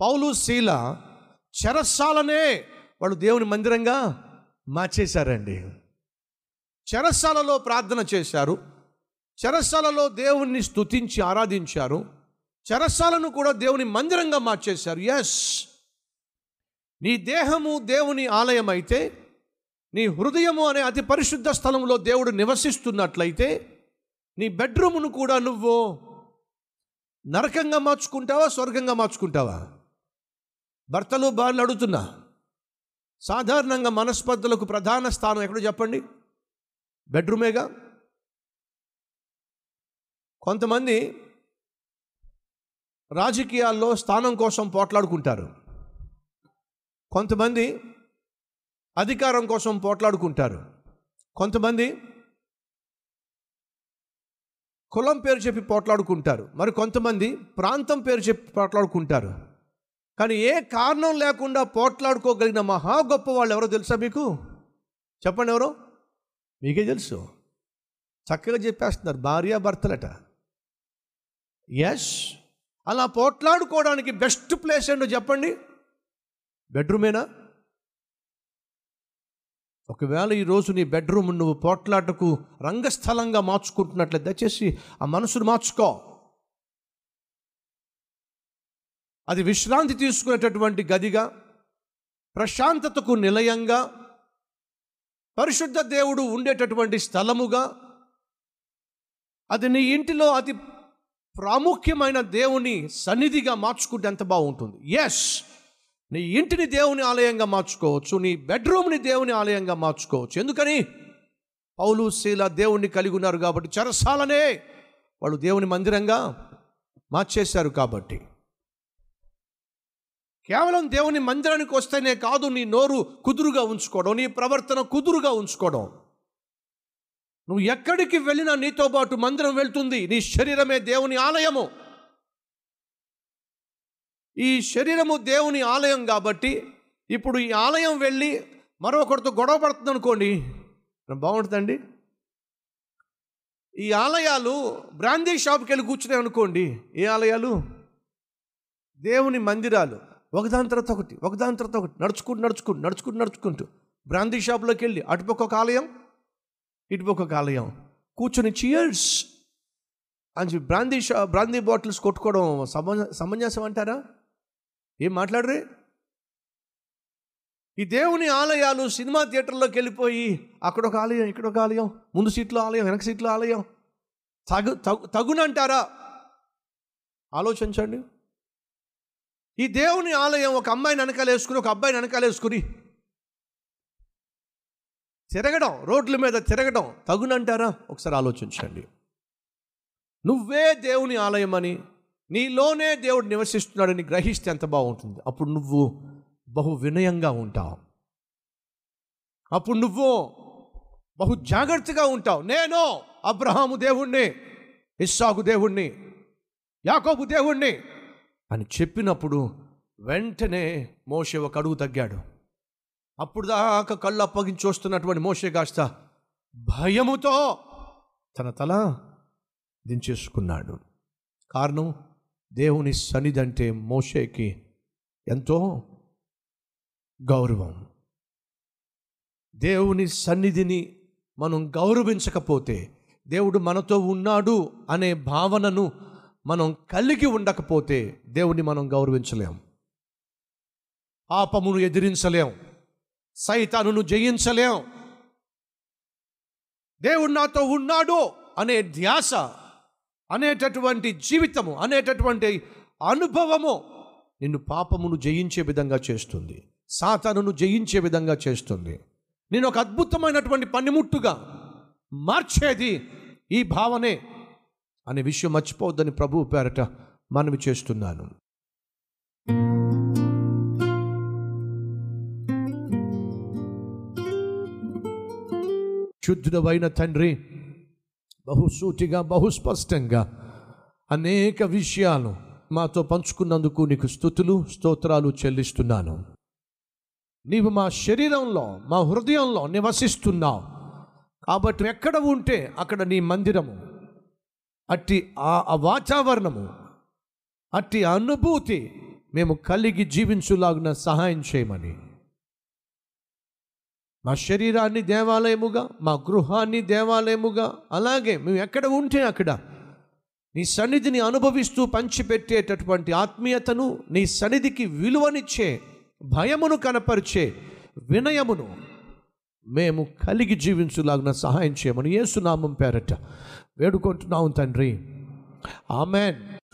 పౌలు శీల చెరస్సాలనే వాళ్ళు దేవుని మందిరంగా మార్చేశారండి. చెరస్సాలలో ప్రార్థన చేశారు. చెరస్సాలలో దేవుణ్ణి స్తుతించి ఆరాధించారు. చెరస్సాలను కూడా దేవుని మందిరంగా మార్చేశారు. ఎస్ నీ దేహము దేవుని ఆలయం అయితే నీ హృదయము అనే అతి పరిశుద్ధ స్థలంలో దేవుడు నివసిస్తున్నట్లయితే నీ బెడ్రూమును కూడా నువ్వు నరకంగా మార్చుకుంటావా స్వర్గంగా మార్చుకుంటావా? భర్తలు భార్యలు అడుగుతున్నా. సాధారణంగా మనస్పర్ధలకు ప్రధాన స్థానం ఎక్కడో చెప్పండి? బెడ్రూమేగా? కొంతమంది రాజకీయాల్లో స్థానం కోసం పోట్లాడుకుంటారు. కొంతమంది అధికారం కోసం పోట్లాడుకుంటారు. కొంతమంది కులం పేరు చెప్పి పోట్లాడుకుంటారు. మరి కొంతమంది ప్రాంతం పేరు చెప్పి పోట్లాడుకుంటారు. కానీ ఏ కారణం లేకుండా పోట్లాడుకోగలిగిన మహా గొప్ప వాళ్ళు ఎవరో తెలుసా మీకు? చెప్పండి ఎవరో? మీకే తెలుసు. చక్కగా చెప్పేస్తున్నారు భార్య భర్తలట. ఎస్ అలా పోట్లాడుకోవడానికి బెస్ట్ ప్లేస్ ఏంటో చెప్పండి. బెడ్రూమేనా ఒకవేళ ఈరోజు నీ బెడ్రూమ్ నువ్వు పోట్లాటకు రంగస్థలంగా మార్చుకుంటున్నట్లయితే దయచేసి ఆ మనసును మార్చుకో. అది విశ్రాంతి తీసుకునేటటువంటి గదిగా ప్రశాంతతకు నిలయంగా పరిశుద్ధ దేవుడు ఉండేటటువంటి స్థలముగా అది నీ ఇంటిలో అతి ప్రాముఖ్యమైన దేవుని సన్నిధిగా మార్చుకుంటే ఎంత బాగుంటుంది. ఎస్ నీ ఇంటిని దేవుని ఆలయంగా మార్చుకోవచ్చు నీ బెడ్రూమ్ని దేవుని ఆలయంగా మార్చుకోవచ్చు. ఎందుకని? పౌలు శీల దేవుణ్ణి కలిగి ఉన్నారు కాబట్టి చరసాలనే వాళ్ళు దేవుని మందిరంగా మార్చేశారు కాబట్టి. కేవలం దేవుని మందిరానికి వస్తేనే కాదు నీ నోరు కుదురుగా ఉంచుకోవడం నీ ప్రవర్తన కుదురుగా ఉంచుకోవడం. నువ్వు ఎక్కడికి వెళ్ళినా నీతో పాటు మందిరం వెళ్తుంది. నీ శరీరమే దేవుని ఆలయము. ఈ శరీరము దేవుని ఆలయం కాబట్టి ఇప్పుడు ఈ ఆలయం వెళ్ళి మరొకరితో గొడవ పడుతుంది అనుకోండి. బాగుంటుందండి? ఈ ఆలయాలు బ్రాందీ షాప్కి వెళ్ళి కూర్చున్నాయి అనుకోండి. ఏ ఆలయాలు? దేవుని మందిరాలు. ఒకదాని తర్వాత ఒకటి ఒకదాని తర్వాత ఒకటి నడుచుకుంటూ నడుచుకుంటూ నడుచుకుంటూ నడుచుకుంటూ. బ్రాందీ షాప్లోకి వెళ్ళి అటుపక్క ఒక ఆలయం ఇటుపక్క ఒక ఆలయం. కూర్చొని చియర్స్ అని చెప్పి బ్రాందీ షా బ్రాందీ బాటిల్స్ కొట్టుకోవడం సమ సమంజసం అంటారా? ఏం మాట్లాడరే? ఈ దేవుని ఆలయాలు సినిమా థియేటర్లోకి వెళ్ళిపోయి అక్కడ ఒక ఆలయం ఇక్కడ ఒక ఆలయం ముందు సీట్లో ఆలయం వెనక సీట్లో ఆలయం. తగు తగు తగునంటారా? ఆలోచించండి. ఈ దేవుని ఆలయం ఒక అమ్మాయిని వెనకాల వేసుకుని ఒక అబ్బాయిని వెనకాలేసుకుని తిరగడం రోడ్ల మీద తిరగడం తగునంటారా? ఒకసారి ఆలోచించండి. నువ్వే దేవుని ఆలయం అని నీలోనే దేవుడు నివసిస్తున్నాడని గ్రహిస్తే ఎంత బాగుంటుంది. అప్పుడు నువ్వు బహు వినయంగా ఉంటావు. అప్పుడు నువ్వు బహు జాగ్రత్తగా ఉంటావు. నేను అబ్రహాము దేవుణ్ణి ఇస్సాకు దేవుణ్ణి యాకోబు దేవుణ్ణి అని చెప్పినప్పుడు వెంటనే మోషే ఒక అడుగు తగ్గాడు. అప్పుడు దాకా కళ్ళు అప్పగించి వస్తున్నటువంటి మోషే కాస్త భయముతో తన తల దించేసుకున్నాడు. కారణం దేవుని సన్నిధి అంటే మోషేకి ఎంతో గౌరవం. దేవుని సన్నిధిని మనం గౌరవించకపోతే దేవుడు మనతో ఉన్నాడు అనే భావనను మనం కలిగి ఉండకపోతే దేవుణ్ణి మనం గౌరవించలేం. పాపమును ఎదిరించలేం. సైతాను జయించలేం. దేవుడు నాతో ఉన్నాడు అనే ధ్యాస అనేటటువంటి జీవితము అనేటటువంటి అనుభవము నిన్ను పాపమును జయించే విధంగా చేస్తుంది. సాతానును జయించే విధంగా చేస్తుంది. నేను ఒక అద్భుతమైనటువంటి పనిముట్టుగా మార్చేది ఈ భావనే. అనే విషయం మర్చిపోవద్దని ప్రభువు పేరట మనవి చేస్తున్నాను. శుద్ధుడవైన తండ్రి బహుసూటిగా బహుస్పష్టంగా అనేక విషయాలు మాతో పంచుకున్నందుకు నీకు స్థుతులు స్తోత్రాలు చెల్లిస్తున్నాను. నీవు మా శరీరంలో మా హృదయంలో నివసిస్తున్నావు. కాబట్టి ఎక్కడ ఉంటే అక్కడ నీ మందిరము. అట్టి ఆ వాతావరణము అట్టి అనుభూతి మేము కలిగి జీవించులాగున సహాయం చేయమని. మా శరీరాన్ని దేవాలయముగా మా గృహాన్ని దేవాలయముగా అలాగే మేము ఎక్కడ ఉంటే అక్కడ నీ సన్నిధిని అనుభవిస్తూ పంచిపెట్టేటటువంటి ఆత్మీయతను నీ సన్నిధికి విలువనిచ్చే భయమును కనపరిచే వినయమును మేము కలిగి జీవించులాగిన సహాయం చేయమని ఏసునామం పేరట వేడుకుంటున్నాం తండ్రి. ఆమెన్